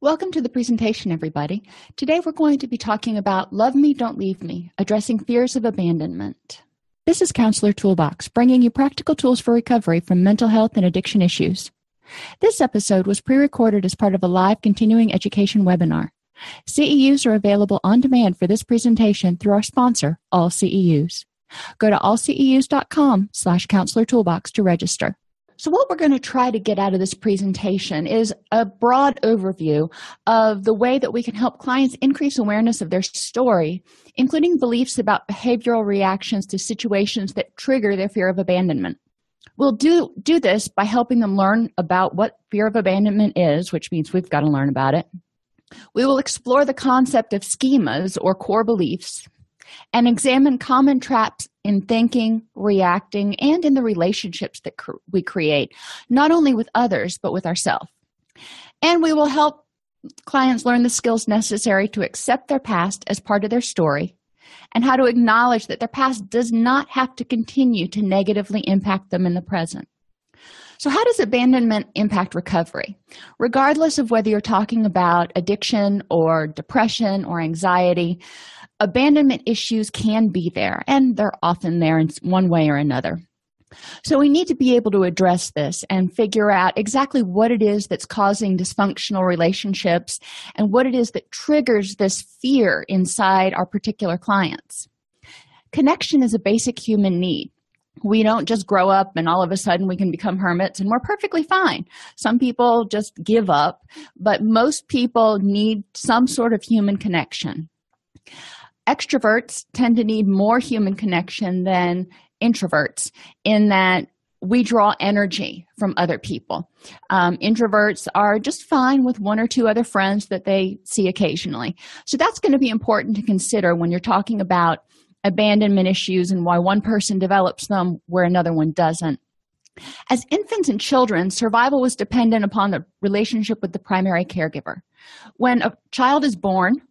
Welcome to the presentation, everybody. Today we're going to be talking about Love Me, Don't Leave Me, addressing fears of abandonment. This is Counselor Toolbox, bringing you practical tools for recovery from mental health and addiction issues. This episode was pre recorded as part of a live continuing education webinar. CEUs are available on demand for this presentation through our sponsor, All CEUs. Go to allceus.com slash counselor toolbox to register. So, what we're going to try to get out of this presentation is a broad overview of the way that we can help clients increase awareness of their story, including beliefs about behavioral reactions to situations that trigger their fear of abandonment. We'll do, do this by helping them learn about what fear of abandonment is, which means we've got to learn about it. We will explore the concept of schemas or core beliefs and examine common traps in thinking, reacting, and in the relationships that cr- we create, not only with others, but with ourselves. And we will help clients learn the skills necessary to accept their past as part of their story and how to acknowledge that their past does not have to continue to negatively impact them in the present. So, how does abandonment impact recovery? Regardless of whether you're talking about addiction or depression or anxiety, abandonment issues can be there, and they're often there in one way or another. So, we need to be able to address this and figure out exactly what it is that's causing dysfunctional relationships and what it is that triggers this fear inside our particular clients. Connection is a basic human need we don't just grow up and all of a sudden we can become hermits and we're perfectly fine. Some people just give up, but most people need some sort of human connection. Extroverts tend to need more human connection than introverts in that we draw energy from other people. Um, introverts are just fine with one or two other friends that they see occasionally. So that's going to be important to consider when you're talking about abandonment issues and why one person develops them where another one doesn't. As infants and children, survival was dependent upon the relationship with the primary caregiver. When a child is born,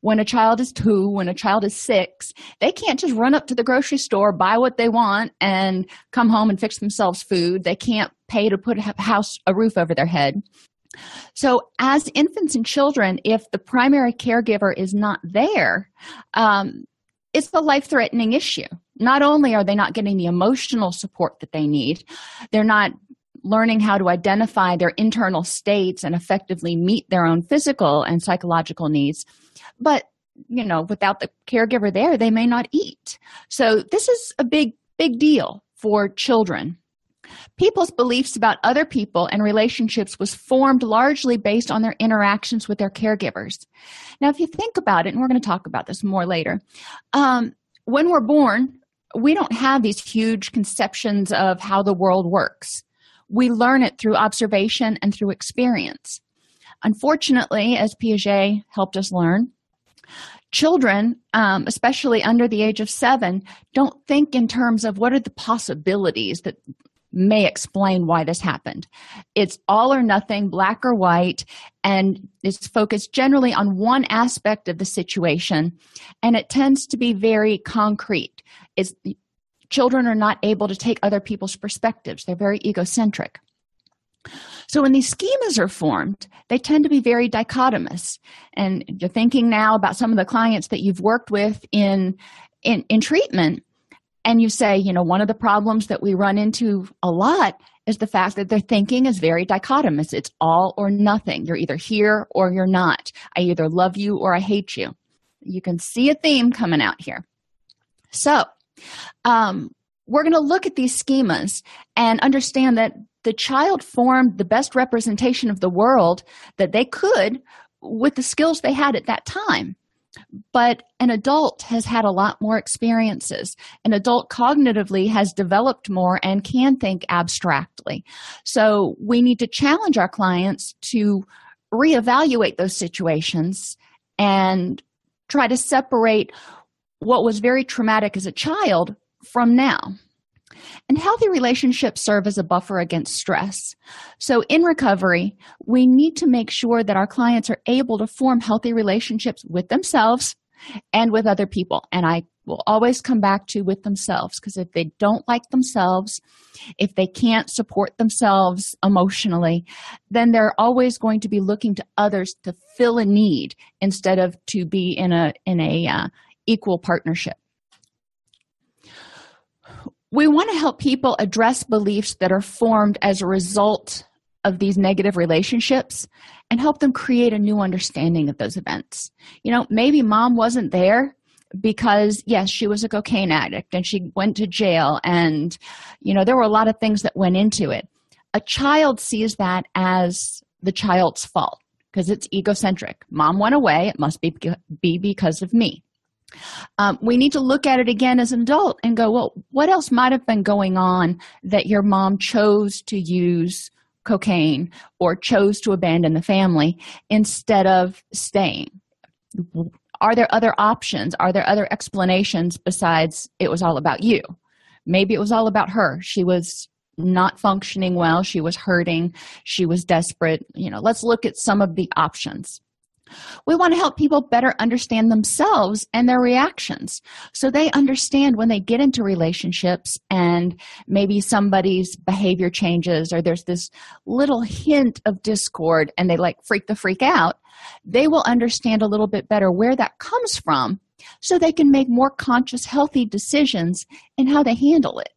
when a child is two, when a child is six, they can't just run up to the grocery store, buy what they want, and come home and fix themselves food. They can't pay to put a house, a roof over their head. So, as infants and children, if the primary caregiver is not there, um, it's a life threatening issue. Not only are they not getting the emotional support that they need, they're not learning how to identify their internal states and effectively meet their own physical and psychological needs, but you know, without the caregiver there, they may not eat. So, this is a big, big deal for children. People's beliefs about other people and relationships was formed largely based on their interactions with their caregivers. Now, if you think about it, and we're going to talk about this more later, um, when we're born, we don't have these huge conceptions of how the world works. We learn it through observation and through experience. Unfortunately, as Piaget helped us learn, children um, especially under the age of seven don't think in terms of what are the possibilities that may explain why this happened. It's all or nothing, black or white, and it's focused generally on one aspect of the situation, and it tends to be very concrete. It's, children are not able to take other people's perspectives, they're very egocentric. So, when these schemas are formed, they tend to be very dichotomous. And you're thinking now about some of the clients that you've worked with in, in, in treatment and you say, you know, one of the problems that we run into a lot is the fact that their thinking is very dichotomous. It's all or nothing. You're either here or you're not. I either love you or I hate you. You can see a theme coming out here. So, um, we're going to look at these schemas and understand that the child formed the best representation of the world that they could with the skills they had at that time. But an adult has had a lot more experiences. An adult cognitively has developed more and can think abstractly. So we need to challenge our clients to reevaluate those situations and try to separate what was very traumatic as a child from now. And healthy relationships serve as a buffer against stress. So, in recovery, we need to make sure that our clients are able to form healthy relationships with themselves and with other people. And I will always come back to with themselves because if they don't like themselves, if they can't support themselves emotionally, then they're always going to be looking to others to fill a need instead of to be in a in a uh, equal partnership we want to help people address beliefs that are formed as a result of these negative relationships and help them create a new understanding of those events. You know, maybe mom wasn't there because, yes, she was a cocaine addict and she went to jail, and, you know, there were a lot of things that went into it. A child sees that as the child's fault because it's egocentric. Mom went away, it must be, be because of me. Um, we need to look at it again as an adult and go, well, what else might have been going on that your mom chose to use cocaine or chose to abandon the family instead of staying? Are there other options? Are there other explanations besides it was all about you? Maybe it was all about her. She was not functioning well. She was hurting. She was desperate. You know, let's look at some of the options. We want to help people better understand themselves and their reactions so they understand when they get into relationships and maybe somebody's behavior changes or there's this little hint of discord and they like freak the freak out. They will understand a little bit better where that comes from so they can make more conscious, healthy decisions in how they handle it.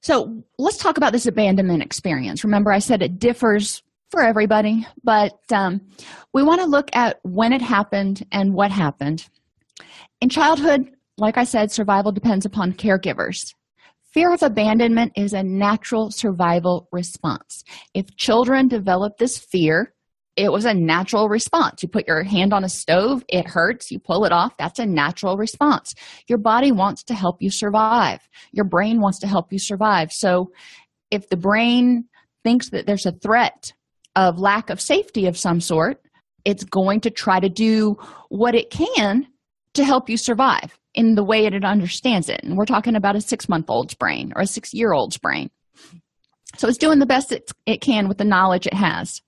So let's talk about this abandonment experience. Remember, I said it differs for everybody, but um, we want to look at when it happened and what happened. In childhood, like I said, survival depends upon caregivers. Fear of abandonment is a natural survival response. If children develop this fear, it was a natural response. You put your hand on a stove, it hurts, you pull it off. That's a natural response. Your body wants to help you survive, your brain wants to help you survive. So, if the brain thinks that there's a threat of lack of safety of some sort, it's going to try to do what it can to help you survive in the way it understands it. And we're talking about a six month old's brain or a six year old's brain. So it's doing the best it, it can with the knowledge it has.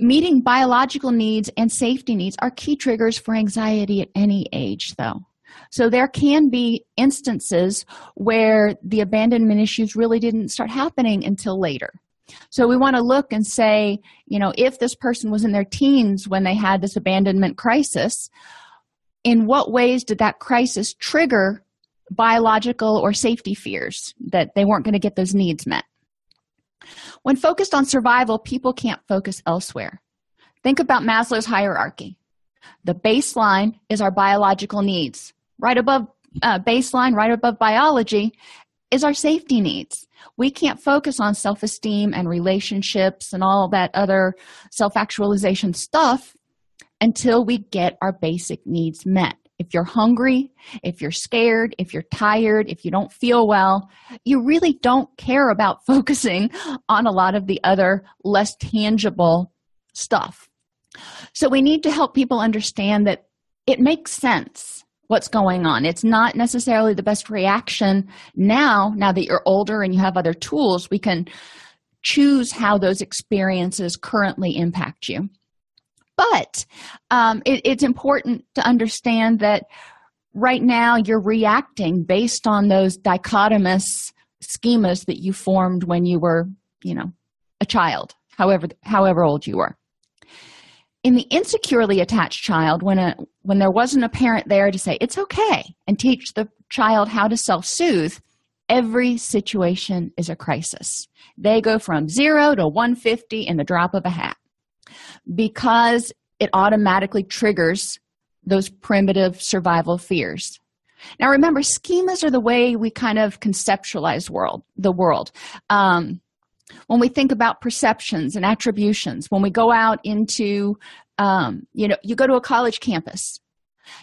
Meeting biological needs and safety needs are key triggers for anxiety at any age, though. So there can be instances where the abandonment issues really didn't start happening until later. So we want to look and say, you know, if this person was in their teens when they had this abandonment crisis, in what ways did that crisis trigger biological or safety fears that they weren't going to get those needs met? When focused on survival, people can't focus elsewhere. Think about Maslow's hierarchy. The baseline is our biological needs. Right above uh, baseline, right above biology, is our safety needs. We can't focus on self esteem and relationships and all that other self actualization stuff until we get our basic needs met. If you're hungry, if you're scared, if you're tired, if you don't feel well, you really don't care about focusing on a lot of the other less tangible stuff. So we need to help people understand that it makes sense what's going on. It's not necessarily the best reaction now, now that you're older and you have other tools, we can choose how those experiences currently impact you. But um, it, it's important to understand that right now you're reacting based on those dichotomous schemas that you formed when you were, you know, a child, however however old you were in the insecurely attached child when a when there wasn't a parent there to say it's okay and teach the child how to self-soothe every situation is a crisis. They go from 0 to 150 in the drop of a hat. Because it automatically triggers those primitive survival fears. Now remember schemas are the way we kind of conceptualize world the world. Um, when we think about perceptions and attributions, when we go out into, um, you know, you go to a college campus,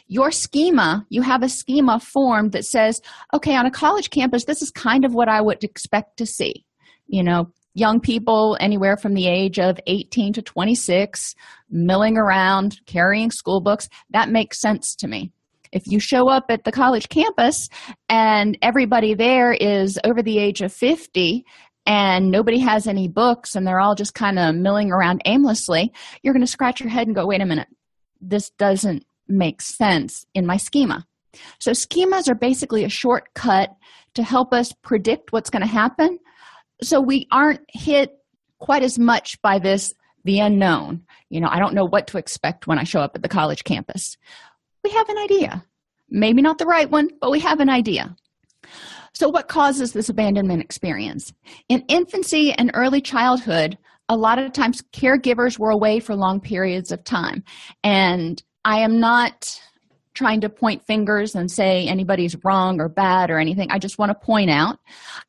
your schema, you have a schema formed that says, okay, on a college campus, this is kind of what I would expect to see. You know, young people anywhere from the age of 18 to 26 milling around carrying school books. That makes sense to me. If you show up at the college campus and everybody there is over the age of 50 and nobody has any books and they're all just kind of milling around aimlessly you're going to scratch your head and go wait a minute. This doesn't make sense in my schema. So schemas are basically a shortcut to help us predict what's going to happen. So we aren't hit quite as much by this the unknown. You know i don't know what to expect when i show up at the college campus. We have an idea. Maybe not the right one but we have an idea so what causes this abandonment experience in infancy and early childhood a lot of times caregivers were away for long periods of time and i am not trying to point fingers and say anybody's wrong or bad or anything. I just want to point out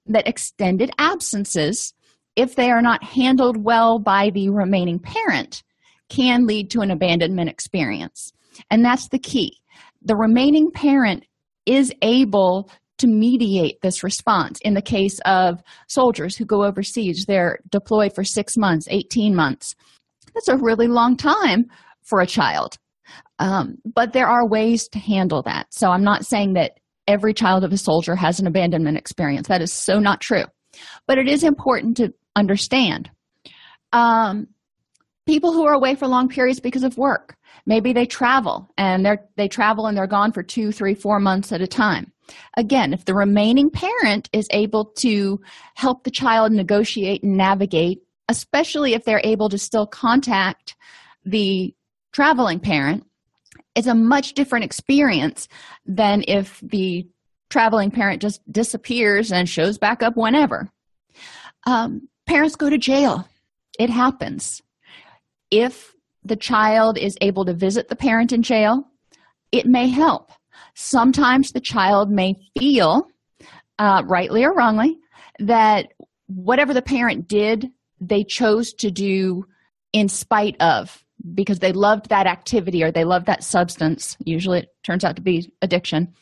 that extended absences, if they are not handled well by the remaining parent, can lead to an abandonment experience. And that's the key. The remaining parent is able to mediate this response. In the case of soldiers who go overseas, they're deployed for six months, 18 months. That's a really long time for a child um, but there are ways to handle that. So I'm not saying that every child of a soldier has an abandonment experience. That is so not true. But it is important to understand. Um, people who are away for long periods because of work. Maybe they travel and they're they travel and they're gone for two, three, four months at a time. Again, if the remaining parent is able to help the child negotiate and navigate, especially if they're able to still contact the traveling parent, it's a much different experience than if the traveling parent just disappears and shows back up whenever. Um, parents go to jail. It happens. If the child is able to visit the parent in jail, it may help. Sometimes the child may feel, uh, rightly or wrongly, that whatever the parent did, they chose to do in spite of because they loved that activity or they loved that substance. Usually it turns out to be addiction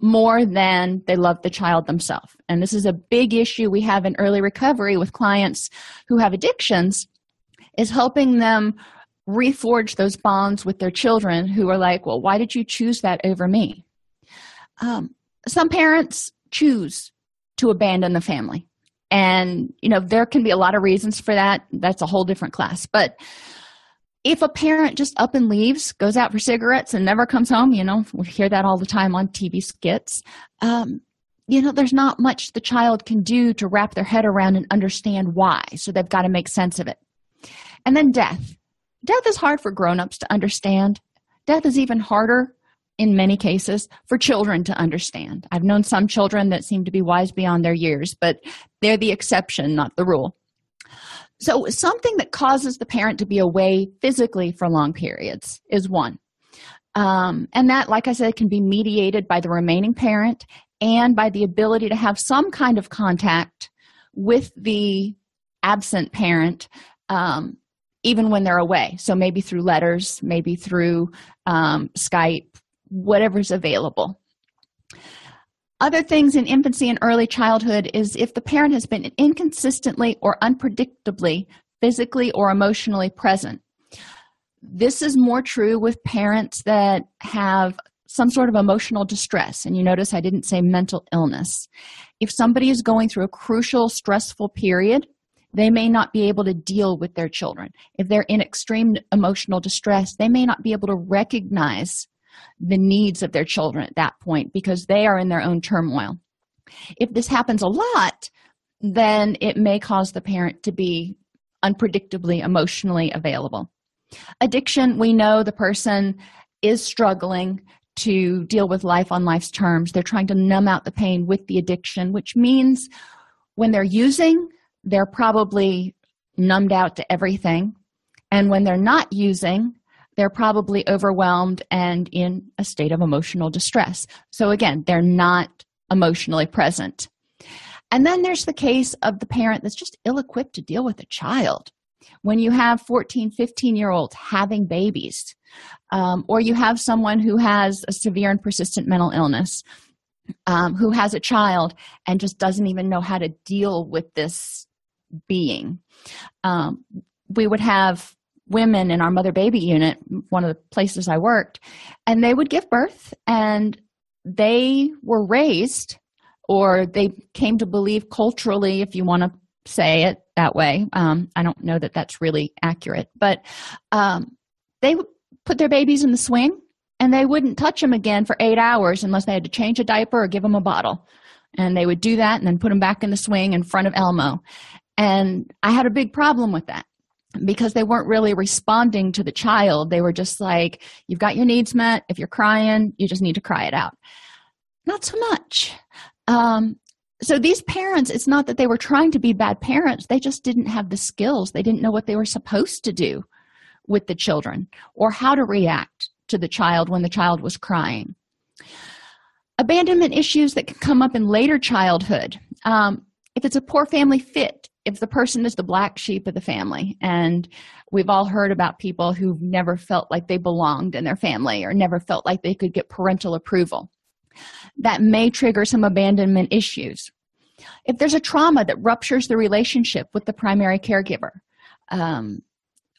more than they love the child themselves. And this is a big issue we have in early recovery with clients who have addictions is helping them reforge those bonds with their children who are like well why did you choose that over me um, some parents choose to abandon the family. And you know there can be a lot of reasons for that. That's a whole different class. But if a parent just up and leaves goes out for cigarettes and never comes home you know we hear that all the time on tv skits um, you know there's not much the child can do to wrap their head around and understand why. So they've got to make sense of it. And then death. Death is hard for grown-ups to understand. Death is even harder in many cases for children to understand i've known some children that seem to be wise beyond their years but they're the exception not the rule so, something that causes the parent to be away physically for long periods is one. Um, and that, like I said, can be mediated by the remaining parent and by the ability to have some kind of contact with the absent parent, um, even when they're away. So, maybe through letters, maybe through um, Skype, whatever's available. Other things in infancy and early childhood is if the parent has been inconsistently or unpredictably physically or emotionally present. This is more true with parents that have some sort of emotional distress. And you notice I didn't say mental illness. If somebody is going through a crucial, stressful period, they may not be able to deal with their children. If they're in extreme emotional distress, they may not be able to recognize the needs of their children at that point because they are in their own turmoil. If this happens a lot, then it may cause the parent to be unpredictably emotionally available. Addiction, we know the person is struggling to deal with life on life's terms. They're trying to numb out the pain with the addiction, which means when they're using, they're probably numbed out to everything. And when they're not using, they're probably overwhelmed and in a state of emotional distress. So, again, they're not emotionally present. And then there's the case of the parent that's just ill equipped to deal with a child. When you have 14, 15 year olds having babies, um, or you have someone who has a severe and persistent mental illness, um, who has a child and just doesn't even know how to deal with this being. Um, we would have women in our mother baby unit, one of the places I worked, and they would give birth and they were raised or they came to believe culturally, if you want to say it that way. Um, I don't know that that's really accurate, but um, they put their babies in the swing and they wouldn't touch them again for eight hours unless they had to change a diaper or give them a bottle. And they would do that and then put them back in the swing in front of Elmo. And I had a big problem with that because they weren't really responding to the child. They were just like, You've got your needs met. If you're crying, you just need to cry it out. Not so much. Um, so these parents, it's not that they were trying to be bad parents, they just didn't have the skills. They didn't know what they were supposed to do with the children or how to react to the child when the child was crying. Abandonment issues that can come up in later childhood. Um, if it's a poor family fit, if the person is the black sheep of the family, and we've all heard about people who've never felt like they belonged in their family or never felt like they could get parental approval, that may trigger some abandonment issues. If there's a trauma that ruptures the relationship with the primary caregiver, um,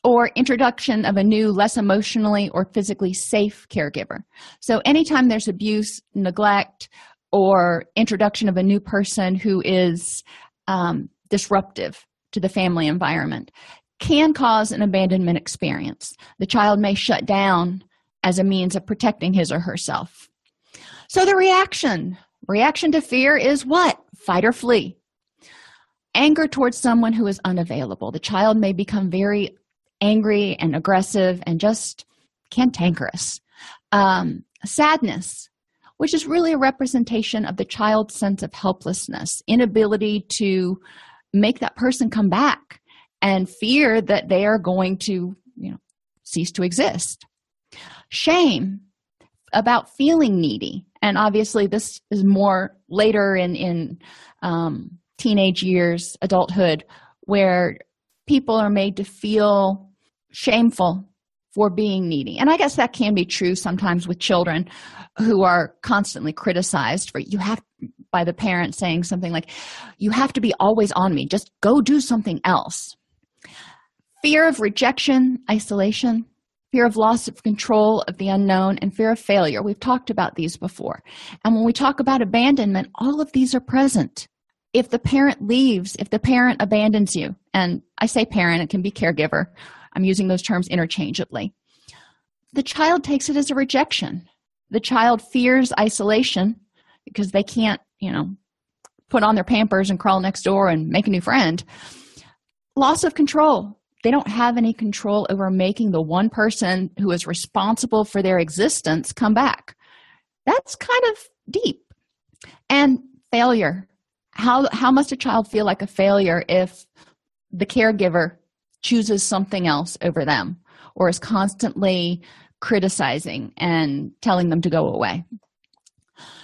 or introduction of a new, less emotionally or physically safe caregiver. So, anytime there's abuse, neglect, or introduction of a new person who is um, disruptive to the family environment, can cause an abandonment experience. The child may shut down as a means of protecting his or herself. So, the reaction reaction to fear is what? Fight or flee. Anger towards someone who is unavailable. The child may become very angry and aggressive and just cantankerous. Um, sadness, which is really a representation of the child's sense of helplessness, inability to make that person come back and fear that they are going to you know cease to exist. Shame about feeling needy. And obviously this is more later in in um, teenage years adulthood where people are made to feel shameful for being needy. And I guess that can be true sometimes with children who are constantly criticized for you have by the parent saying something like you have to be always on me, just go do something else. Fear of rejection, isolation, fear of loss of control of the unknown and fear of failure. We've talked about these before. And when we talk about abandonment, all of these are present. If the parent leaves, if the parent abandons you, and I say parent, it can be caregiver I'm using those terms interchangeably. The child takes it as a rejection. The child fears isolation because they can't, you know, put on their pampers and crawl next door and make a new friend. Loss of control. They don't have any control over making the one person who is responsible for their existence come back. That's kind of deep. And failure. How, how must a child feel like a failure if the caregiver chooses something else over them or is constantly criticizing and telling them to go away.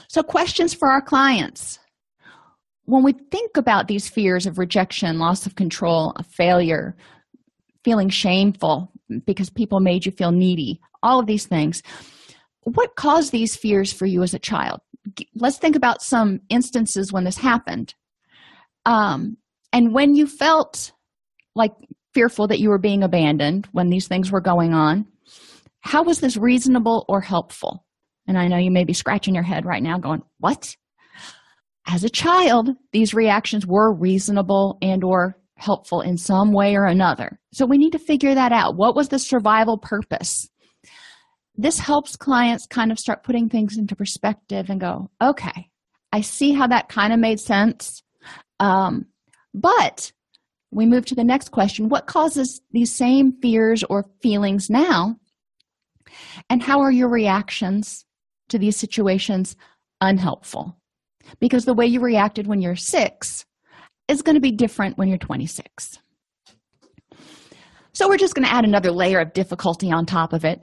So, questions for our clients. When we think about these fears of rejection, loss of control, of failure, feeling shameful because people made you feel needy, all of these things, what caused these fears for you as a child? Let's think about some instances when this happened. Um, and when you felt like fearful that you were being abandoned when these things were going on. How was this reasonable or helpful? And I know you may be scratching your head right now going, "What?" As a child, these reactions were reasonable and or helpful in some way or another. So we need to figure that out. What was the survival purpose? This helps clients kind of start putting things into perspective and go, okay, I see how that kind of made sense. Um, but we move to the next question what causes these same fears or feelings now and how are your reactions to these situations unhelpful because the way you reacted when you're six is going to be different when you're 26 So we're just going to add another layer of difficulty on top of it.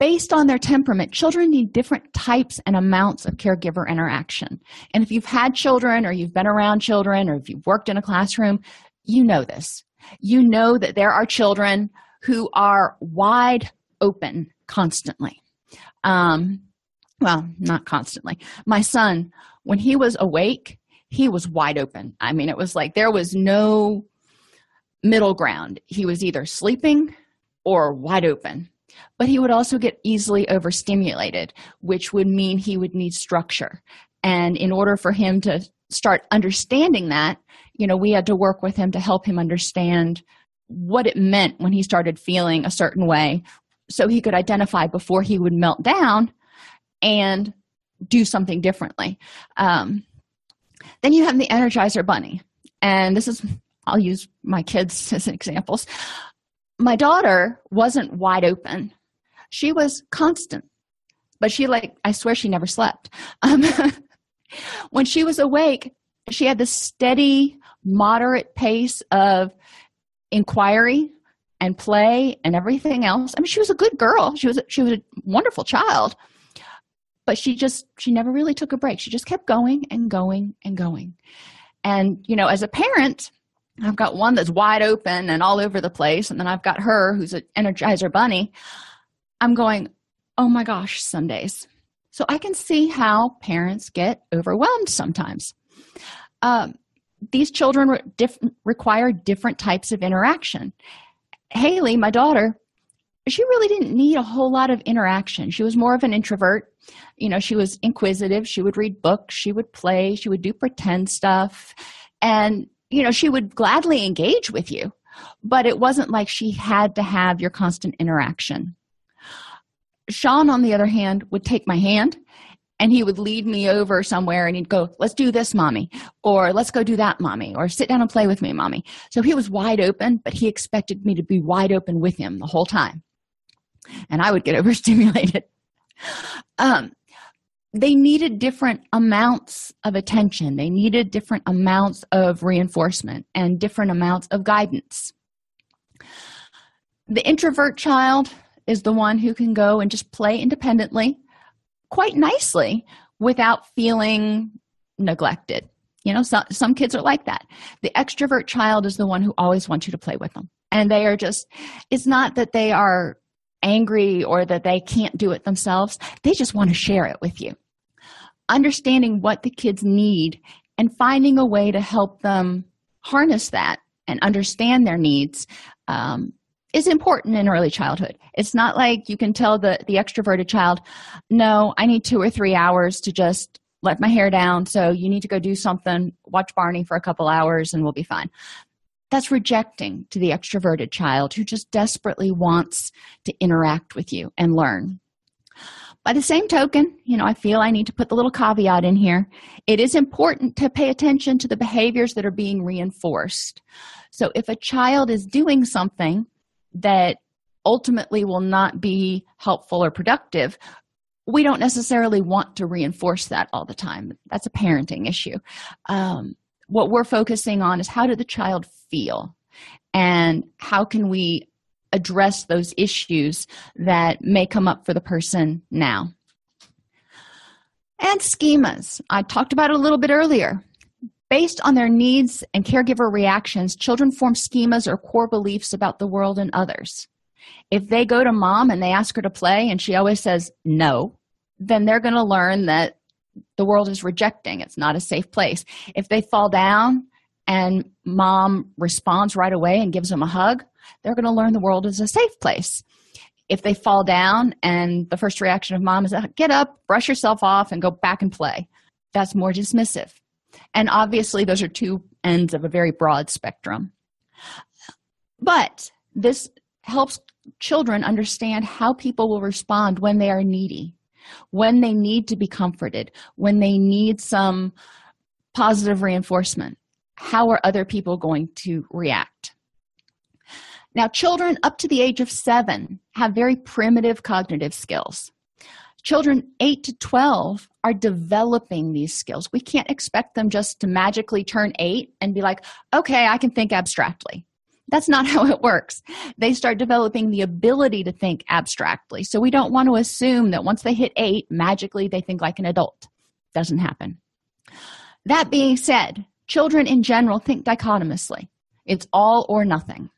Based on their temperament, children need different types and amounts of caregiver interaction. And if you've had children or you've been around children or if you've worked in a classroom, you know this. You know that there are children who are wide open constantly. Um, well, not constantly. My son, when he was awake, he was wide open. I mean, it was like there was no middle ground. He was either sleeping or wide open. But he would also get easily overstimulated, which would mean he would need structure. And in order for him to start understanding that, you know, we had to work with him to help him understand what it meant when he started feeling a certain way so he could identify before he would melt down and do something differently. Um, then you have the Energizer Bunny. And this is, I'll use my kids as examples. My daughter wasn't wide open, she was constant. But she, like, I swear she never slept. Um, when she was awake, she had this steady, moderate pace of inquiry and play and everything else. I mean, she was a good girl. She was she was a wonderful child. But she just she never really took a break. She just kept going and going and going. And you know, as a parent, I've got one that's wide open and all over the place, and then I've got her who's an energizer bunny. I'm going, oh my gosh, some days. So I can see how parents get overwhelmed sometimes. Um, these children re- require different types of interaction. Haley, my daughter, she really didn't need a whole lot of interaction. She was more of an introvert. You know, she was inquisitive. She would read books, she would play, she would do pretend stuff. And, you know, she would gladly engage with you, but it wasn't like she had to have your constant interaction. Sean, on the other hand, would take my hand and he would lead me over somewhere and he'd go let's do this mommy or let's go do that mommy or sit down and play with me mommy. So he was wide open but he expected me to be wide open with him the whole time. And i would get overstimulated. Um, they needed different amounts of attention. They needed different amounts of reinforcement and different amounts of guidance. The introvert child is the one who can go and just play independently quite nicely without feeling neglected. You know some, some kids are like that. The extrovert child is the one who always wants you to play with them. And they are just it's not that they are angry or that they can't do it themselves. They just want to share it with you. Understanding what the kids need and finding a way to help them harness that and understand their needs um, is important in early childhood. It's not like you can tell the, the extroverted child, no, I need two or three hours to just let my hair down. So you need to go do something, watch Barney for a couple hours, and we'll be fine. That's rejecting to the extroverted child who just desperately wants to interact with you and learn. By the same token, you know, I feel I need to put the little caveat in here. It is important to pay attention to the behaviors that are being reinforced. So if a child is doing something that ultimately will not be helpful or productive we don't necessarily want to reinforce that all the time. That's a parenting issue. Um, what we're focusing on is how did the child feel? And how can we address those issues that may come up for the person now? And schemas. I talked about it a little bit earlier Based on their needs and caregiver reactions, children form schemas or core beliefs about the world and others. If they go to mom and they ask her to play and she always says no, then they're going to learn that the world is rejecting. It's not a safe place. If they fall down and mom responds right away and gives them a hug, they're going to learn the world is a safe place. If they fall down and the first reaction of mom is get up, brush yourself off, and go back and play, that's more dismissive. And obviously, those are two ends of a very broad spectrum. But this helps children understand how people will respond when they are needy, when they need to be comforted, when they need some positive reinforcement. How are other people going to react? Now, children up to the age of seven have very primitive cognitive skills. Children 8 to 12 are developing these skills. We can't expect them just to magically turn 8 and be like, okay, I can think abstractly. That's not how it works. They start developing the ability to think abstractly. So we don't want to assume that once they hit eight, magically they think like an adult. Doesn't happen. That being said, children in general think dichotomously. It's all or nothing.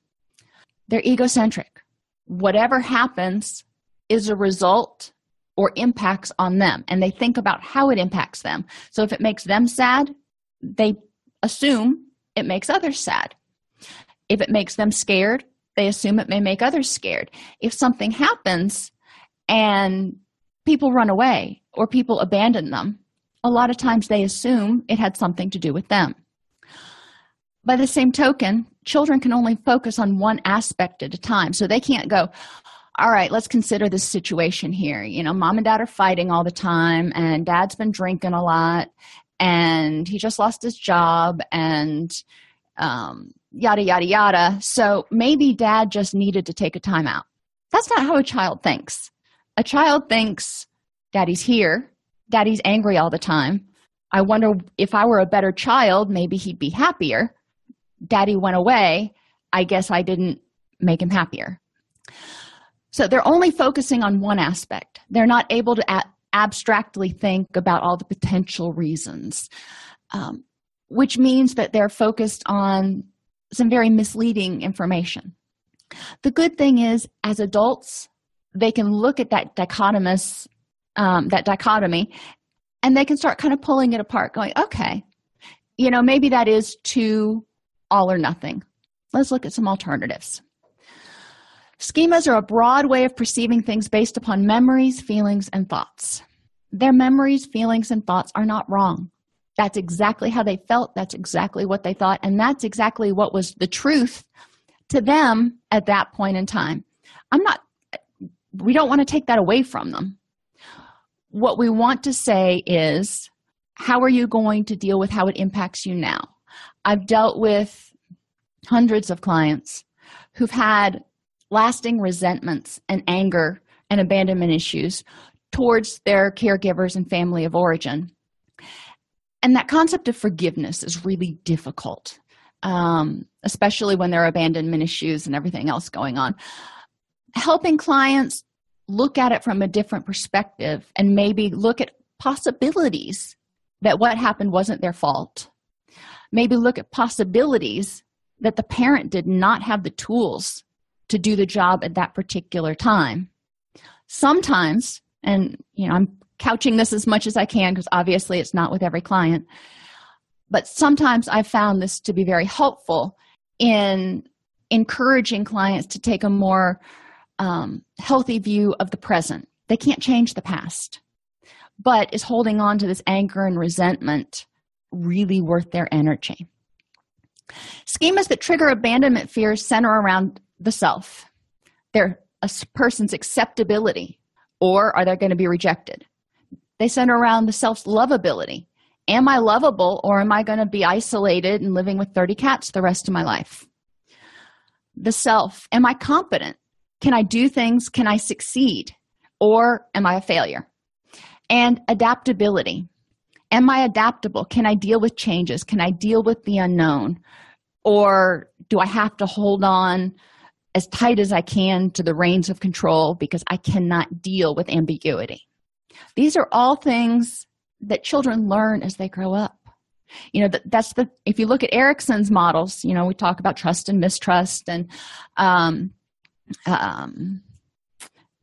They're egocentric. Whatever happens is a result or impacts on them, and they think about how it impacts them. So if it makes them sad, they assume it makes others sad. If it makes them scared, they assume it may make others scared. If something happens and people run away or people abandon them, a lot of times they assume it had something to do with them. By the same token, children can only focus on one aspect at a time. So they can't go, all right, let's consider this situation here. You know, mom and dad are fighting all the time, and dad's been drinking a lot, and he just lost his job, and um, yada, yada, yada. So maybe dad just needed to take a time out. That's not how a child thinks. A child thinks, daddy's here, daddy's angry all the time. I wonder if I were a better child, maybe he'd be happier. Daddy went away. I guess I didn't make him happier. So they're only focusing on one aspect. They're not able to a- abstractly think about all the potential reasons, um, which means that they're focused on some very misleading information. The good thing is, as adults, they can look at that dichotomous, um, that dichotomy, and they can start kind of pulling it apart, going, okay, you know, maybe that is too all or nothing. Let's look at some alternatives. Schemas are a broad way of perceiving things based upon memories, feelings, and thoughts. Their memories, feelings, and thoughts are not wrong. That's exactly how they felt. That's exactly what they thought. And that's exactly what was the truth to them at that point in time. I'm not, we don't want to take that away from them. What we want to say is, how are you going to deal with how it impacts you now? I've dealt with hundreds of clients who've had lasting resentments and anger and abandonment issues towards their caregivers and family of origin. And that concept of forgiveness is really difficult, um, especially when there are abandonment issues and everything else going on. Helping clients look at it from a different perspective and maybe look at possibilities that what happened wasn't their fault. Maybe look at possibilities that the parent did not have the tools to do the job at that particular time. Sometimes, and you know, I'm couching this as much as I can because obviously it's not with every client, but sometimes I've found this to be very helpful in encouraging clients to take a more um, healthy view of the present. They can't change the past, but is holding on to this anger and resentment really worth their energy? Schemas that trigger abandonment fears center around the self. Their a person's acceptability. Or are they going to be rejected? They center around the self's lovability. Am i lovable or am i going to be isolated and living with 30 cats the rest of my life? The self. Am i competent? Can i do things? Can i succeed? Or am i a failure? And adaptability. Am i adaptable? Can i deal with changes? Can i deal with the unknown? Or do i have to hold on as tight as I can to the reins of control because I cannot deal with ambiguity. These are all things that children learn as they grow up. You know, that, that's the, if you look at Erikson's models, you know, we talk about trust and mistrust and um, um,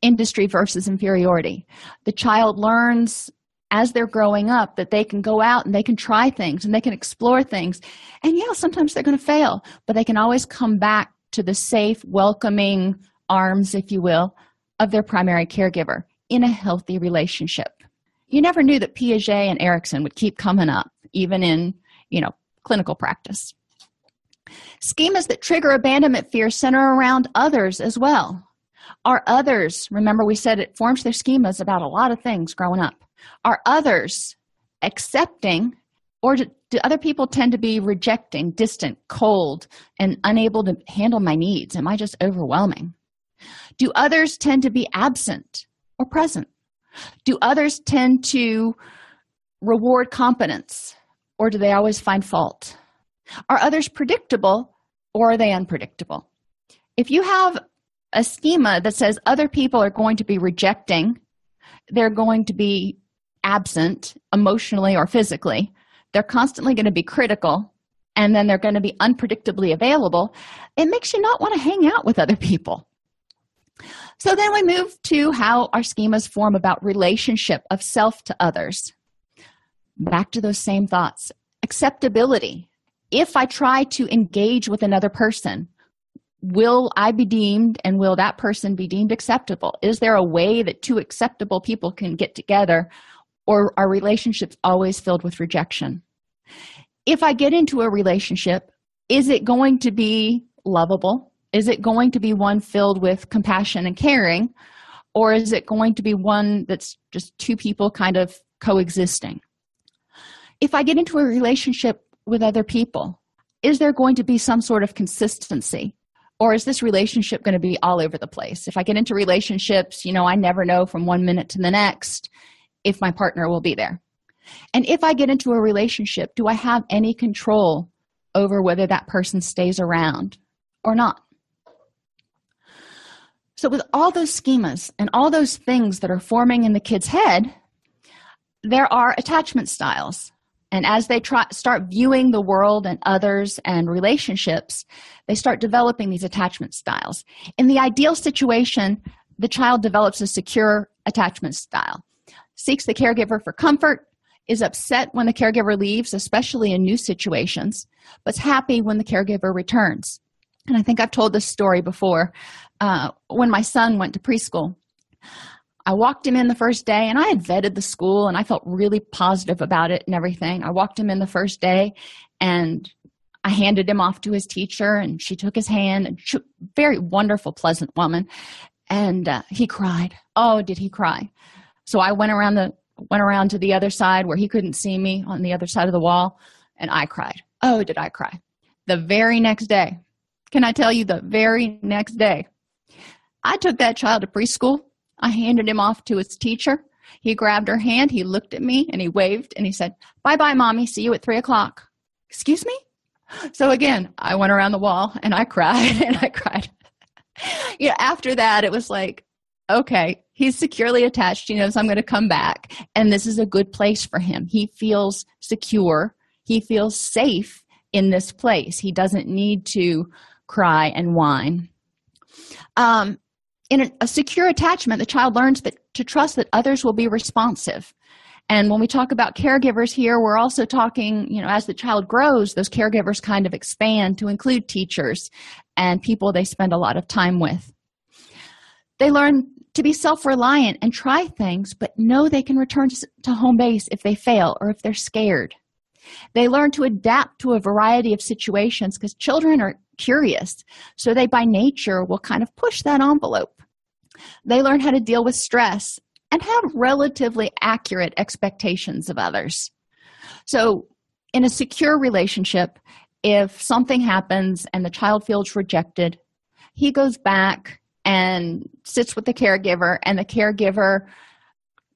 industry versus inferiority. The child learns as they're growing up that they can go out and they can try things and they can explore things. And yeah, sometimes they're going to fail, but they can always come back to the safe, welcoming arms, if you will, of their primary caregiver in a healthy relationship. You never knew that Piaget and Erikson would keep coming up, even in, you know, clinical practice. Schemas that trigger abandonment fear center around others as well. Are others, remember we said it forms their schemas about a lot of things growing up. Are others accepting or do, do other people tend to be rejecting distant cold and unable to handle my needs? Am i just overwhelming? Do others tend to be absent or present? Do others tend to reward competence or do they always find fault? Are others predictable or are they unpredictable? If you have a schema that says other people are going to be rejecting, they're going to be absent emotionally or physically, they're constantly going to be critical, and then they're going to be unpredictably available, it makes you not want to hang out with other people. So then we move to how our schemas form about relationship of self to others. Back to those same thoughts. Acceptability. If I try to engage with another person, will I be deemed and will that person be deemed acceptable? Is there a way that two acceptable people can get together, or are relationships always filled with rejection? If I get into a relationship, is it going to be lovable? Is it going to be one filled with compassion and caring? Or is it going to be one that's just two people kind of coexisting? If I get into a relationship with other people, is there going to be some sort of consistency? or is this relationship going to be all over the place if i get into relationships you know i never know from one minute to the next if my partner will be there. And if i get into a relationship do i have any control over whether that person stays around or not? So with all those schemas and all those things that are forming in the kid's head there are attachment styles. And as they try, start viewing the world and others and relationships, they start developing these attachment styles. In the ideal situation, the child develops a secure attachment style, seeks the caregiver for comfort, is upset when the caregiver leaves, especially in new situations, but's happy when the caregiver returns. And I think I've told this story before. Uh, when my son went to preschool, I walked him in the first day and I had vetted the school and I felt really positive about it and everything. I walked him in the first day and I handed him off to his teacher and she took his hand and she, very wonderful, pleasant woman. And uh, he cried. Oh, did he cry? So I went around the went around to the other side where he couldn't see me on the other side of the wall and I cried. Oh, did I cry? The very next day. Can I tell you the very next day? I took that child to preschool I handed him off to his teacher. He grabbed her hand, he looked at me, and he waved and he said, Bye bye, mommy. See you at three o'clock. Excuse me? So again, I went around the wall and I cried and I cried. you know, after that, it was like, okay, he's securely attached. He knows I'm going to come back. And this is a good place for him. He feels secure. He feels safe in this place. He doesn't need to cry and whine. Um, in a, secure attachment, the child learns that to trust that others will be responsive. And when we talk about caregivers here, we're also talking, you know, as the child grows, those caregivers kind of expand to include teachers and people they spend a lot of time with. They learn to be self reliant and try things, but know they can return to home base if they fail or if they're scared. They learn to adapt to a variety of situations because children are curious, so they by nature will kind of push that envelope. They learn how to deal with stress and have relatively accurate expectations of others. So, in a secure relationship, if something happens and the child feels rejected, he goes back and sits with the caregiver, and the caregiver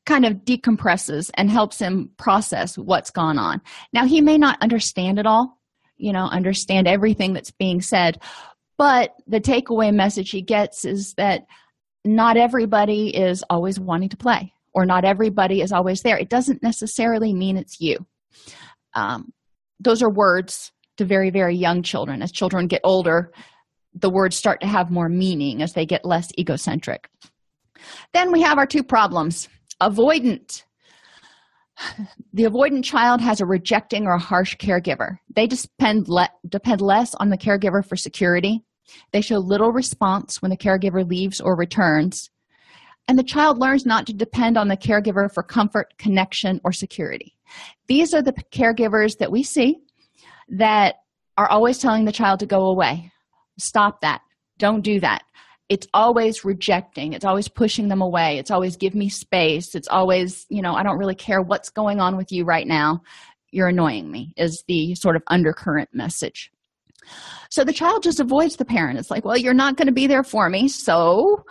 kind of decompresses and helps him process what's gone on. Now, he may not understand it all, you know, understand everything that's being said, but the takeaway message he gets is that not everybody is always wanting to play or not everybody is always there. It doesn't necessarily mean it's you. Um, those are words to very very young children. As children get older the words start to have more meaning as they get less egocentric. Then we have our two problems. Avoidant. The avoidant child has a rejecting or a harsh caregiver. They depend, le- depend less on the caregiver for security. They show little response when the caregiver leaves or returns, and the child learns not to depend on the caregiver for comfort, connection, or security. These are the caregivers that we see that are always telling the child to go away. Stop that. Don't do that. It's always rejecting. It's always pushing them away. It's always give me space. It's always, you know, I don't really care what's going on with you right now. You're annoying me, is the sort of undercurrent message. So the child just avoids the parent. It's like, well, you're not going to be there for me. So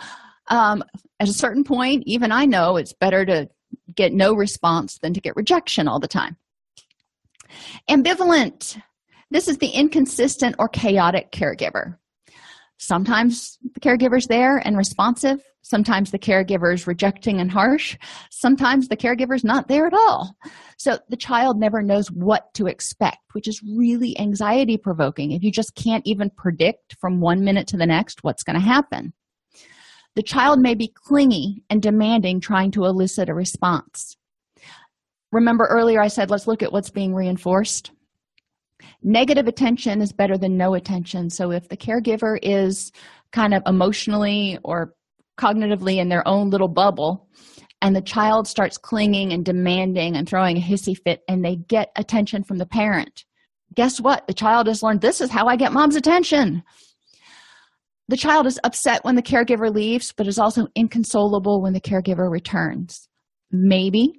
um, at a certain point, even I know it's better to get no response than to get rejection all the time. Ambivalent. This is the inconsistent or chaotic caregiver. Sometimes the caregiver's there and responsive. Sometimes the caregiver's rejecting and harsh. Sometimes the caregiver's not there at all. So the child never knows what to expect, which is really anxiety provoking if you just can't even predict from one minute to the next what's going to happen. The child may be clingy and demanding, trying to elicit a response. Remember earlier I said, let's look at what's being reinforced. Negative attention is better than no attention. So if the caregiver is kind of emotionally or cognitively in their own little bubble, and the child starts clinging and demanding and throwing a hissy fit, and they get attention from the parent, guess what? The child has learned this is how I get mom's attention. The child is upset when the caregiver leaves, but is also inconsolable when the caregiver returns. Maybe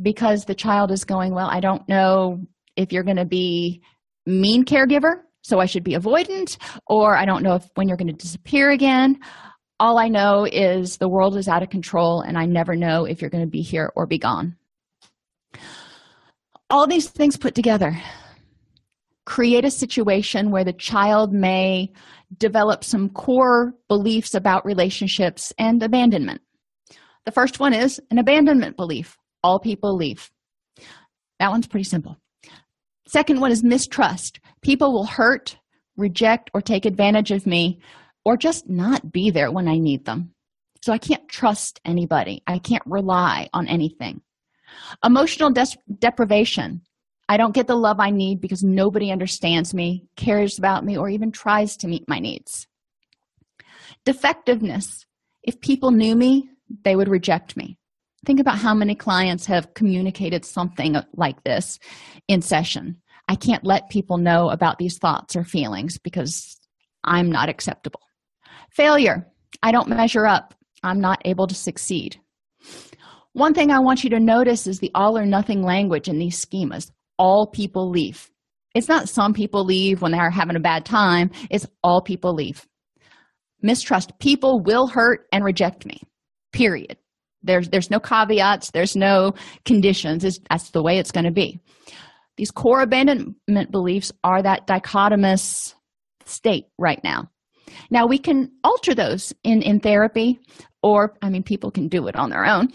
because the child is going, Well, I don't know if you're going to be mean caregiver, so I should be avoidant, or I don't know if when you're going to disappear again. All I know is the world is out of control and I never know if you're going to be here or be gone. All these things put together create a situation where the child may develop some core beliefs about relationships and abandonment. The first one is an abandonment belief all people leave. That one's pretty simple. Second one is mistrust. People will hurt, reject, or take advantage of me, or just not be there when I need them. So I can't trust anybody. I can't rely on anything. Emotional des- deprivation. I don't get the love I need because nobody understands me, cares about me, or even tries to meet my needs. Defectiveness. If people knew me, they would reject me. Think about how many clients have communicated something like this in session. I can't let people know about these thoughts or feelings because I'm not acceptable. Failure. I don't measure up. I'm not able to succeed. One thing I want you to notice is the all or nothing language in these schemas all people leave. It's not some people leave when they're having a bad time, it's all people leave. Mistrust. People will hurt and reject me, period. There's, there's no caveats, there's no conditions. It's, that's the way it's going to be. These core abandonment beliefs are that dichotomous state right now. Now, we can alter those in, in therapy, or, I mean, people can do it on their own,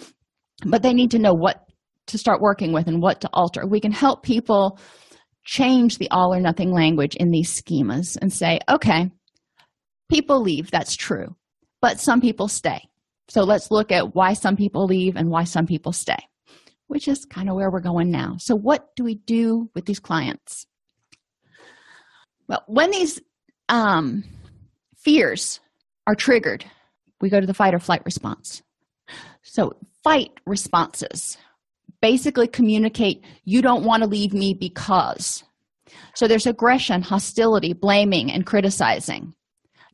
but they need to know what to start working with and what to alter. We can help people change the all or nothing language in these schemas and say, okay, people leave, that's true, but some people stay. So let's look at why some people leave and why some people stay, which is kind of where we're going now. So, what do we do with these clients? Well, when these um, fears are triggered, we go to the fight or flight response. So, fight responses basically communicate you don't want to leave me because. So there's aggression, hostility, blaming, and criticizing.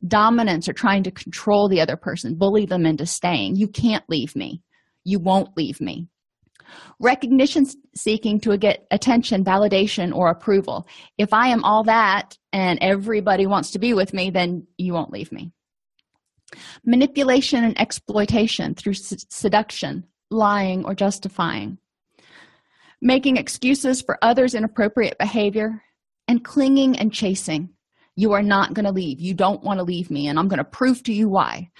Dominance or trying to control the other person, bully them into staying. You can't leave me. You won't leave me. Recognition seeking to get attention, validation, or approval. If I am all that and everybody wants to be with me, then you won't leave me. Manipulation and exploitation through seduction, lying, or justifying making excuses for others' inappropriate behavior, and clinging and chasing. You are not going to leave. You don't want to leave me, and I'm going to prove to you why.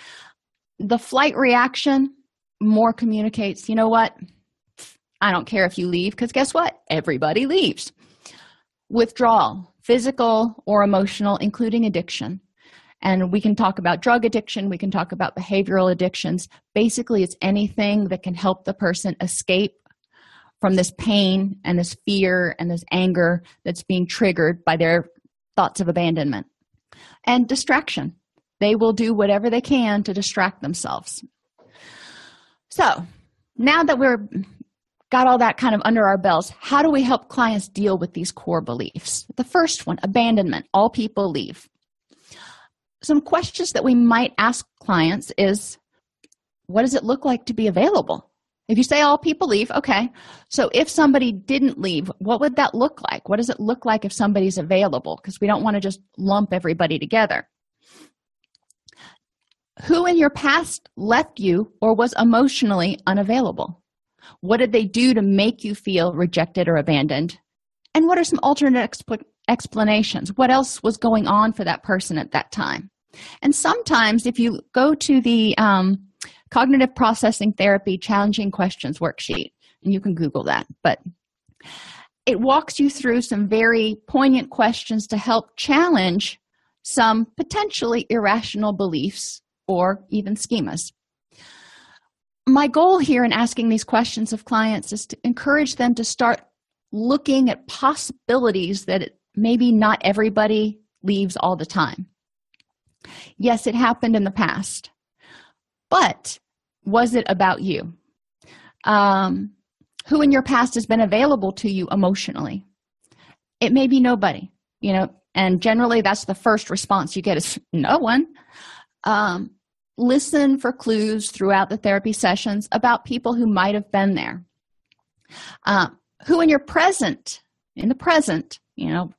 The flight reaction more communicates, you know what? I don't care if you leave, because guess what? Everybody leaves. Withdrawal, physical or emotional, including addiction. And we can talk about drug addiction, we can talk about behavioral addictions. Basically, it's anything that can help the person escape from this pain and this fear and this anger that's being triggered by their thoughts of abandonment. And distraction. They will do whatever they can to distract themselves. So, now that we're got all that kind of under our belts, how do we help clients deal with these core beliefs? The first one, abandonment. All people leave. Some questions that we might ask clients is what does it look like to be available? If you say all people leave, okay. So if somebody didn't leave, what would that look like? What does it look like if somebody's available? Because we don't want to just lump everybody together. Who in your past left you or was emotionally unavailable? What did they do to make you feel rejected or abandoned? And what are some alternate expl- explanations. What else was going on for that person at that time? And sometimes, if you go to the um, cognitive processing therapy challenging questions worksheet, and you can Google that, but it walks you through some very poignant questions to help challenge some potentially irrational beliefs or even schemas. My goal here in asking these questions of clients is to encourage them to start looking at possibilities that maybe not everybody leaves all the time. Yes, it happened in the past, but was it about you? Um, who in your past has been available to you emotionally? It may be nobody, you know, and generally that's the first response you get is no one. Um, listen for clues throughout the therapy sessions about people who might have been there. Uh, who in your present, in the present, you know,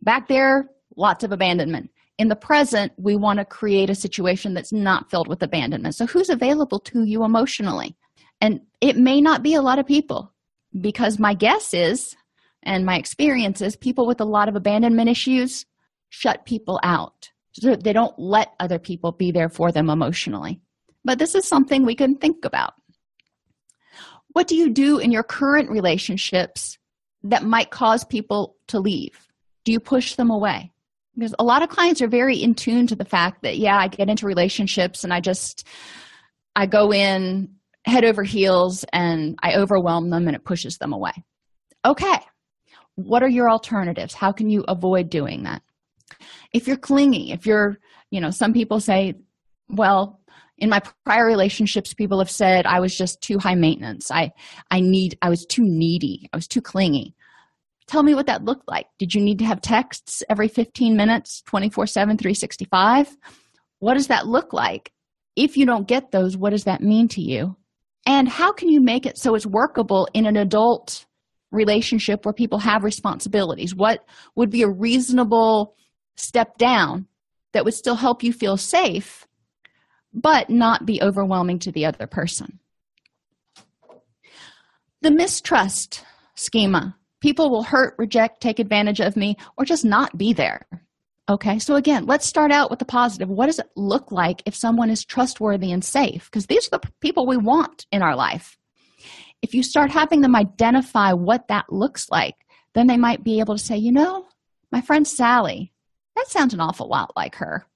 back there, lots of abandonment in the present, we want to create a situation that's not filled with abandonment. So, who's available to you emotionally? And it may not be a lot of people because my guess is, and my experience is, people with a lot of abandonment issues shut people out. So they don't let other people be there for them emotionally. But this is something we can think about. What do you do in your current relationships that might cause people to leave? Do you push them away? Because a lot of clients are very in tune to the fact that yeah i get into relationships and i just i go in head over heels and i overwhelm them and it pushes them away. Okay. What are your alternatives? How can you avoid doing that? If you're clingy if you're you know some people say well in my prior relationships people have said i was just too high maintenance. I i need i was too needy. I was too clingy Tell me what that looked like. Did you need to have texts every 15 minutes, 24 7, 365? What does that look like? If you don't get those, what does that mean to you? And how can you make it so it's workable in an adult relationship where people have responsibilities? What would be a reasonable step down that would still help you feel safe, but not be overwhelming to the other person? The mistrust schema People will hurt, reject, take advantage of me, or just not be there. Okay, so again, let's start out with the positive. What does it look like if someone is trustworthy and safe? Because these are the people we want in our life. If you start having them identify what that looks like, then they might be able to say, you know, my friend Sally, that sounds an awful lot like her.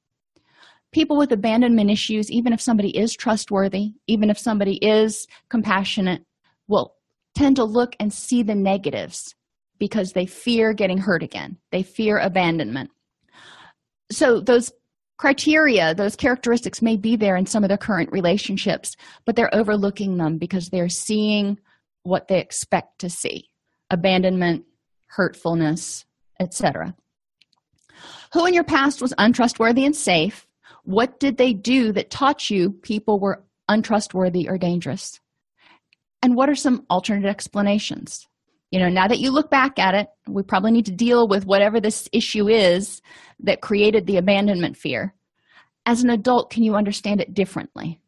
People with abandonment issues, even if somebody is trustworthy, even if somebody is compassionate, will tend to look and see the negatives because they fear getting hurt again. They fear abandonment. So, those criteria, those characteristics may be there in some of their current relationships, but they're overlooking them because they're seeing what they expect to see abandonment, hurtfulness, etc. Who in your past was untrustworthy and safe? What did they do that taught you people were untrustworthy or dangerous? and what are some alternate explanations you know now that you look back at it we probably need to deal with whatever this issue is that created the abandonment fear. As an adult can you understand it differently?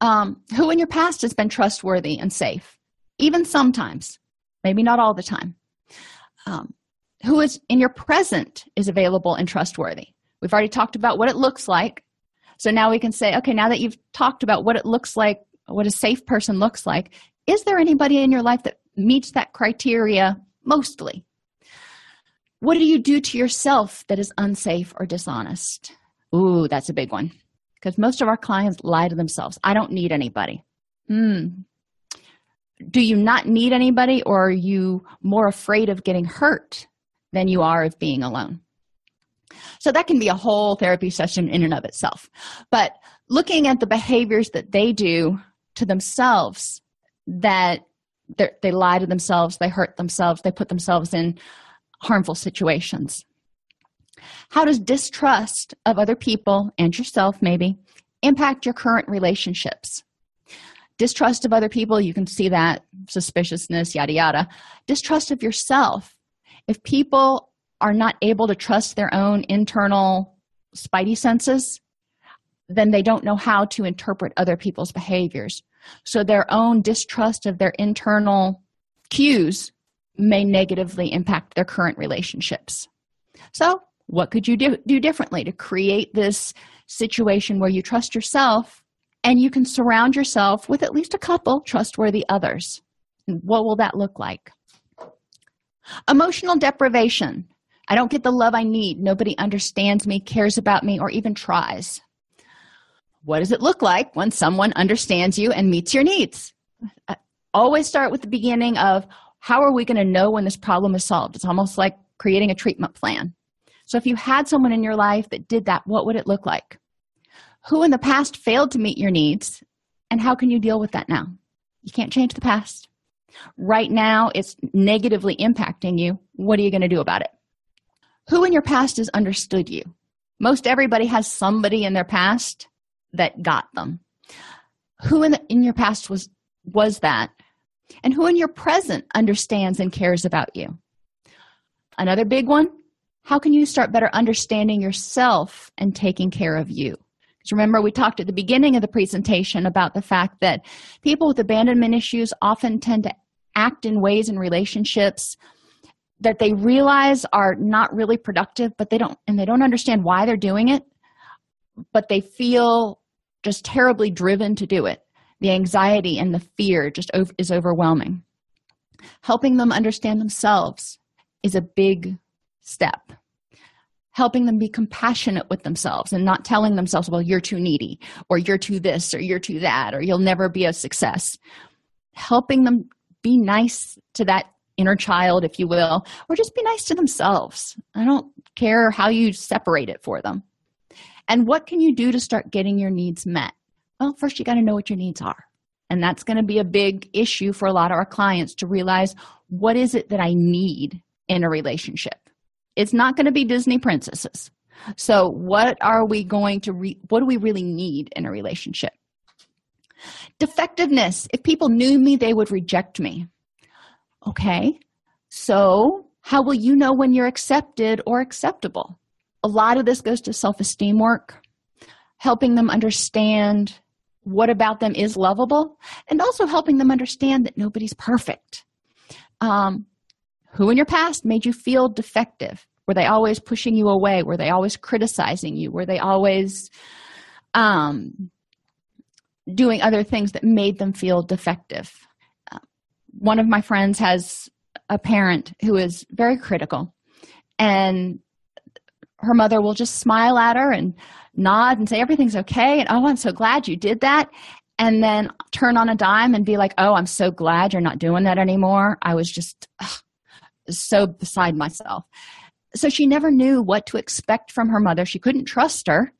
Um, who in your past has been trustworthy and safe? Even sometimes maybe not all the time. Um, who is in your present is available and trustworthy? We've already talked about what it looks like. So now we can say okay now that you've talked about what it looks like what a safe person looks like is there anybody in your life that meets that criteria mostly. What do you do to yourself that is unsafe or dishonest? Ooh that's a big one. Because most of our clients lie to themselves. I don't need anybody. Hmm. Do you not need anybody or are you more afraid of getting hurt than you are of being alone? So that can be a whole therapy session in and of itself. But looking at the behaviors that they do to themselves that they lie to themselves, they hurt themselves, they put themselves in harmful situations. How does distrust of other people and yourself, maybe, impact your current relationships? Distrust of other people, you can see that, suspiciousness, yada, yada. Distrust of yourself. If people are not able to trust their own internal spidey senses, then they don't know how to interpret other people's behaviors. So their own distrust of their internal cues may negatively impact their current relationships. So, what could you do, do differently to create this situation where you trust yourself and you can surround yourself with at least a couple trustworthy others? And what will that look like? Emotional deprivation. I don't get the love I need. Nobody understands me, cares about me, or even tries. What does it look like when someone understands you and meets your needs? I always start with the beginning of how are we going to know when this problem is solved? It's almost like creating a treatment plan. So, if you had someone in your life that did that, what would it look like? Who in the past failed to meet your needs, and how can you deal with that now? You can't change the past. Right now, it's negatively impacting you. What are you going to do about it? Who in your past has understood you? Most everybody has somebody in their past that got them. Who in, the, in your past was was that? And who in your present understands and cares about you? Another big one, how can you start better understanding yourself and taking care of you? Because remember, we talked at the beginning of the presentation about the fact that people with abandonment issues often tend to act in ways in relationships that they realize are not really productive but they don't and they don't understand why they're doing it but they feel just terribly driven to do it the anxiety and the fear just is overwhelming helping them understand themselves is a big step helping them be compassionate with themselves and not telling themselves well you're too needy or you're too this or you're too that or you'll never be a success helping them be nice to that inner child, if you will, or just be nice to themselves. I don't care how you separate it for them. And what can you do to start getting your needs met? Well, first you got to know what your needs are. And that's going to be a big issue for a lot of our clients to realize what is it that I need in a relationship? It's not going to be Disney princesses. So, what are we going to re- what do we really need in a relationship? Defectiveness. If people knew me, they would reject me. Okay, so how will you know when you're accepted or acceptable? A lot of this goes to self esteem work, helping them understand what about them is lovable, and also helping them understand that nobody's perfect. Um, who in your past made you feel defective? Were they always pushing you away? Were they always criticizing you? Were they always um, doing other things that made them feel defective? one of my friends has a parent who is very critical and her mother will just smile at her and nod and say everything's okay. And oh i'm so glad you did that. And then turn on a dime and be like oh i'm so glad you're not doing that anymore. I was just ugh, so beside myself. So she never knew what to expect from her mother. She couldn't trust her.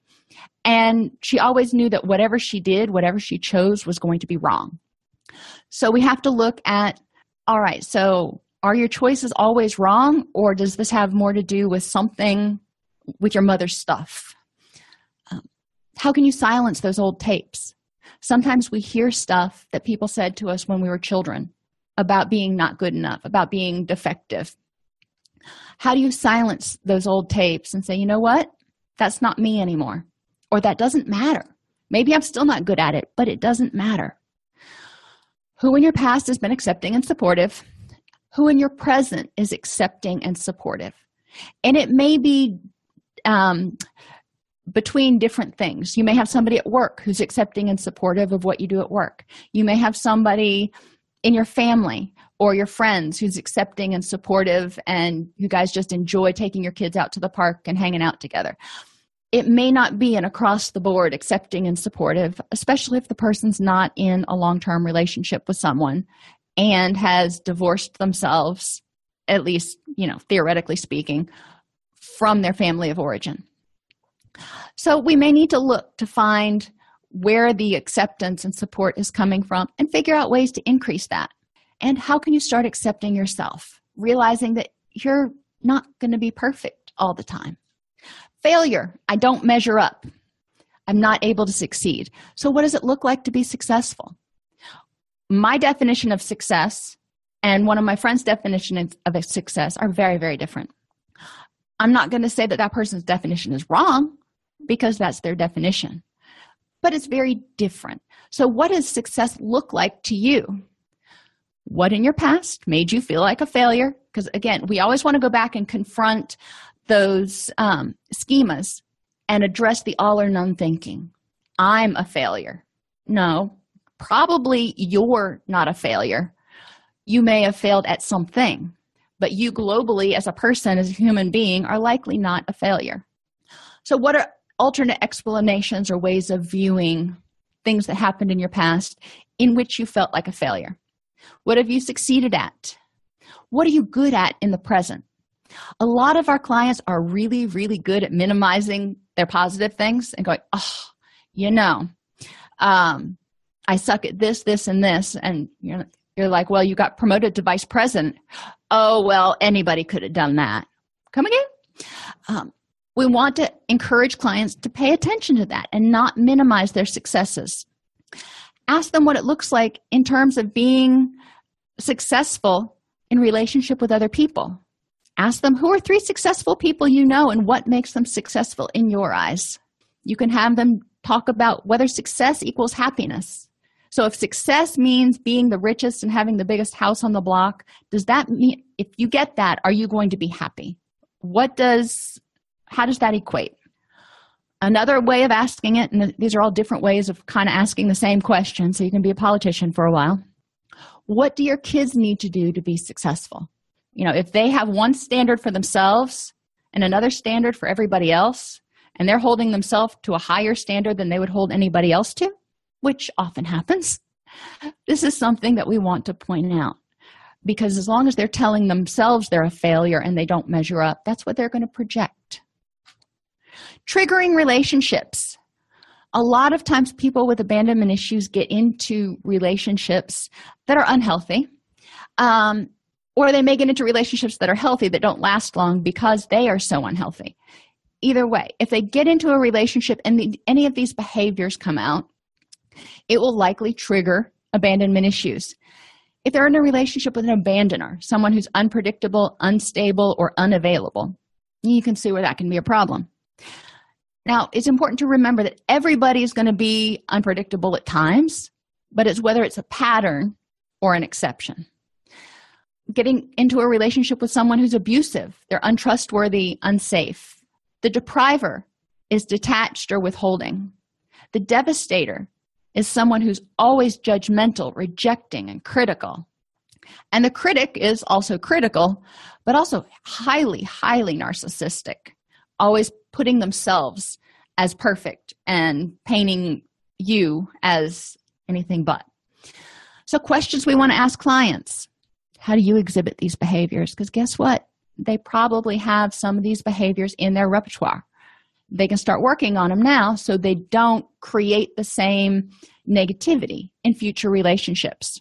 And she always knew that whatever she did whatever she chose was going to be wrong. So we have to look at all right, so are your choices always wrong, or does this have more to do with something with your mother's stuff? Um, how can you silence those old tapes? Sometimes we hear stuff that people said to us when we were children about being not good enough, about being defective. How do you silence those old tapes and say, you know what? That's not me anymore, or that doesn't matter. Maybe I'm still not good at it, but it doesn't matter. Who in your past has been accepting and supportive? Who in your present is accepting and supportive? And it may be um, between different things. You may have somebody at work who's accepting and supportive of what you do at work. You may have somebody in your family or your friends who's accepting and supportive, and you guys just enjoy taking your kids out to the park and hanging out together it may not be an across the board accepting and supportive, especially if the person's not in a long term relationship with someone and has divorced themselves, at least, you know, theoretically speaking, from their family of origin. So we may need to look to find where the acceptance and support is coming from and figure out ways to increase that. And how can you start accepting yourself, realizing that you're not going to be perfect all the time? Failure, I don't measure up. I'm not able to succeed. So, what does it look like to be successful? My definition of success and one of my friends' definitions of success are very, very different. I'm not going to say that that person's definition is wrong because that's their definition, but it's very different. So, what does success look like to you? What in your past made you feel like a failure? Because again, we always want to go back and confront those um, schemas and address the all or none thinking. I'm a failure. No, probably you're not a failure. You may have failed at something, but you globally, as a person, as a human being, are likely not a failure. So, what are alternate explanations or ways of viewing things that happened in your past in which you felt like a failure? What have you succeeded at? What are you good at in the present? A lot of our clients are really, really good at minimizing their positive things and going, oh, you know, um, I suck at this, this, and this. And you're, you're like, well, you got promoted to vice president. Oh, well, anybody could have done that. Come again? Um, we want to encourage clients to pay attention to that and not minimize their successes. Ask them what it looks like in terms of being successful in relationship with other people. Ask them who are three successful people you know and what makes them successful in your eyes. You can have them talk about whether success equals happiness. So, if success means being the richest and having the biggest house on the block, does that mean if you get that, are you going to be happy? What does, how does that equate? Another way of asking it, and these are all different ways of kind of asking the same question, so you can be a politician for a while. What do your kids need to do to be successful? You know, if they have one standard for themselves and another standard for everybody else, and they're holding themselves to a higher standard than they would hold anybody else to, which often happens, this is something that we want to point out. Because as long as they're telling themselves they're a failure and they don't measure up, that's what they're going to project. Triggering relationships. A lot of times, people with abandonment issues get into relationships that are unhealthy. Um, or they may get into relationships that are healthy that don't last long because they are so unhealthy either way if they get into a relationship and the, any of these behaviors come out it will likely trigger abandonment issues if they're in a relationship with an abandoner someone who's unpredictable unstable or unavailable you can see where that can be a problem. Now it's important to remember that everybody is going to be unpredictable at times but it's whether it's a pattern or an exception. Getting into a relationship with someone who's abusive they're untrustworthy unsafe. The depriver is detached or withholding. The devastator is someone who's always judgmental, rejecting, and critical. And the critic is also critical, but also highly, highly narcissistic, always putting themselves as perfect and painting you as anything but. So, questions we want to ask clients How do you exhibit these behaviors? Because guess what? they probably have some of these behaviors in their repertoire. They can start working on them now so they don't create the same negativity in future relationships.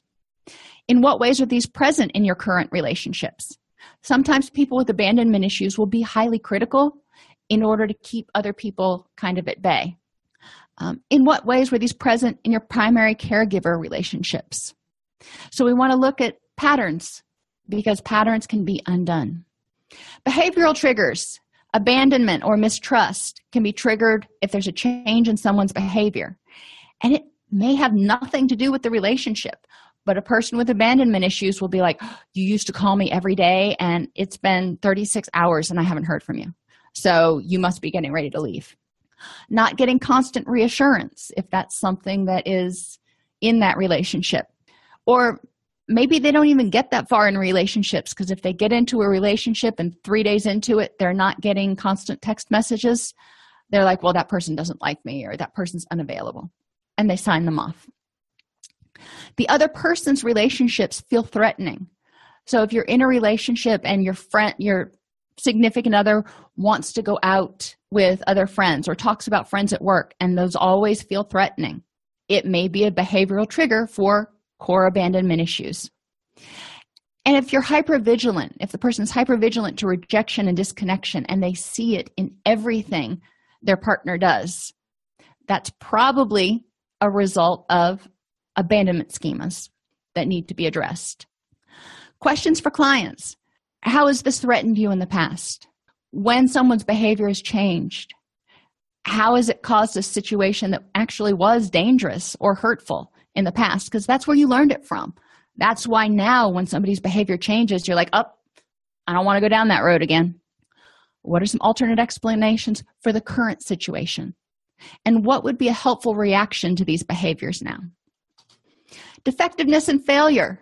In what ways are these present in your current relationships? Sometimes people with abandonment issues will be highly critical in order to keep other people kind of at bay. Um, in what ways were these present in your primary caregiver relationships? So, we want to look at patterns because patterns can be undone. Behavioral triggers, abandonment or mistrust, can be triggered if there's a change in someone's behavior. And it may have nothing to do with the relationship, but a person with abandonment issues will be like, You used to call me every day, and it's been 36 hours and I haven't heard from you. So you must be getting ready to leave. Not getting constant reassurance if that's something that is in that relationship. Or maybe they don't even get that far in relationships because if they get into a relationship and three days into it they're not getting constant text messages they're like well that person doesn't like me or that person's unavailable and they sign them off. The other person's relationships feel threatening. So if you're in a relationship and your friend your significant other wants to go out with other friends or talks about friends at work and those always feel threatening it may be a behavioral trigger for core abandonment issues. And if you're hypervigilant, if the person's hypervigilant to rejection and disconnection and they see it in everything their partner does, that's probably a result of abandonment schemas that need to be addressed. Questions for clients How has this threatened you in the past? When someone's behavior has changed, how has it caused a situation that actually was dangerous or hurtful? In the past because that's where you learned it from. That's why now, when somebody's behavior changes, you're like, oh, I don't want to go down that road again. What are some alternate explanations for the current situation? And what would be a helpful reaction to these behaviors now? Defectiveness and failure.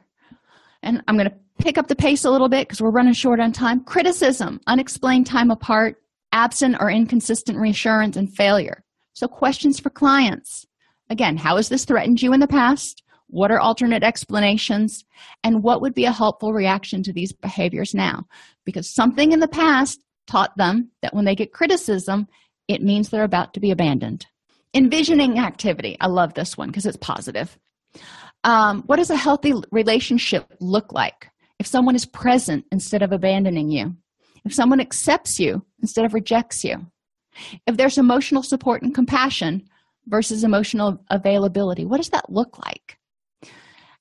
And I'm going to pick up the pace a little bit because we're running short on time. Criticism, unexplained time apart, absent or inconsistent reassurance, and failure. So, questions for clients. Again, how has this threatened you in the past? What are alternate explanations? And what would be a helpful reaction to these behaviors now? Because something in the past taught them that when they get criticism, it means they're about to be abandoned. Envisioning activity. I love this one because it's positive. Um, what does a healthy relationship look like? If someone is present instead of abandoning you, if someone accepts you instead of rejects you, if there's emotional support and compassion versus emotional availability, what does that look like?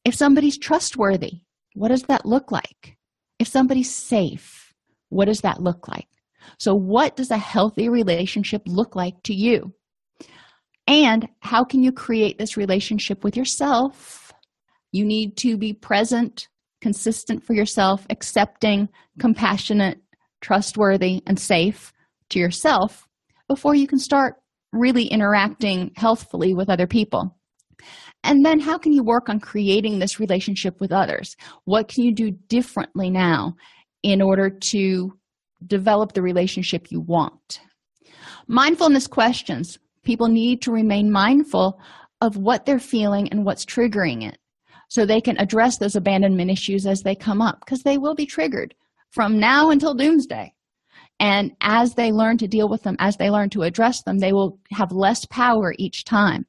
If somebody's trustworthy, what does that look like? If somebody's safe, what does that look like? So, what does a healthy relationship look like to you? And how can you create this relationship with yourself? You need to be present, consistent for yourself, accepting, compassionate, trustworthy, and safe to yourself before you can start really interacting healthfully with other people. And then, how can you work on creating this relationship with others? What can you do differently now in order to develop the relationship you want? Mindfulness questions. People need to remain mindful of what they're feeling and what's triggering it so they can address those abandonment issues as they come up because they will be triggered from now until doomsday. And as they learn to deal with them, as they learn to address them, they will have less power each time.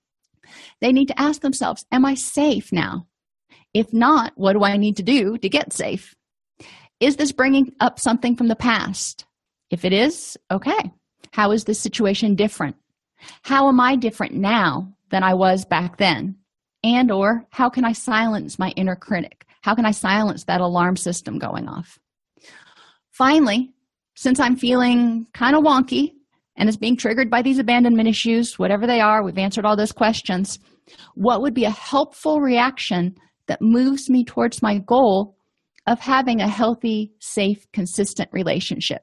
They need to ask themselves, Am I safe now? If not, what do I need to do to get safe? Is this bringing up something from the past? If it is, okay. How is this situation different? How am I different now than I was back then? And or how can I silence my inner critic? How can I silence that alarm system going off? Finally, since I'm feeling kind of wonky and is being triggered by these abandonment issues, whatever they are, we've answered all those questions. What would be a helpful reaction that moves me towards my goal of having a healthy, safe, consistent relationship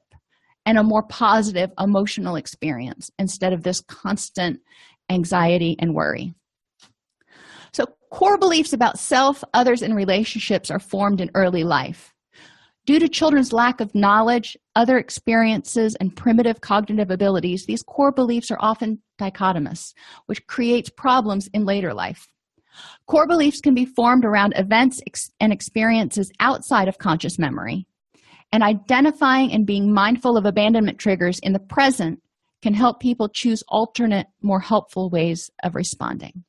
and a more positive emotional experience instead of this constant anxiety and worry? So, core beliefs about self, others, and relationships are formed in early life. Due to children's lack of knowledge, other experiences, and primitive cognitive abilities, these core beliefs are often dichotomous, which creates problems in later life. Core beliefs can be formed around events and experiences outside of conscious memory, and identifying and being mindful of abandonment triggers in the present can help people choose alternate, more helpful ways of responding.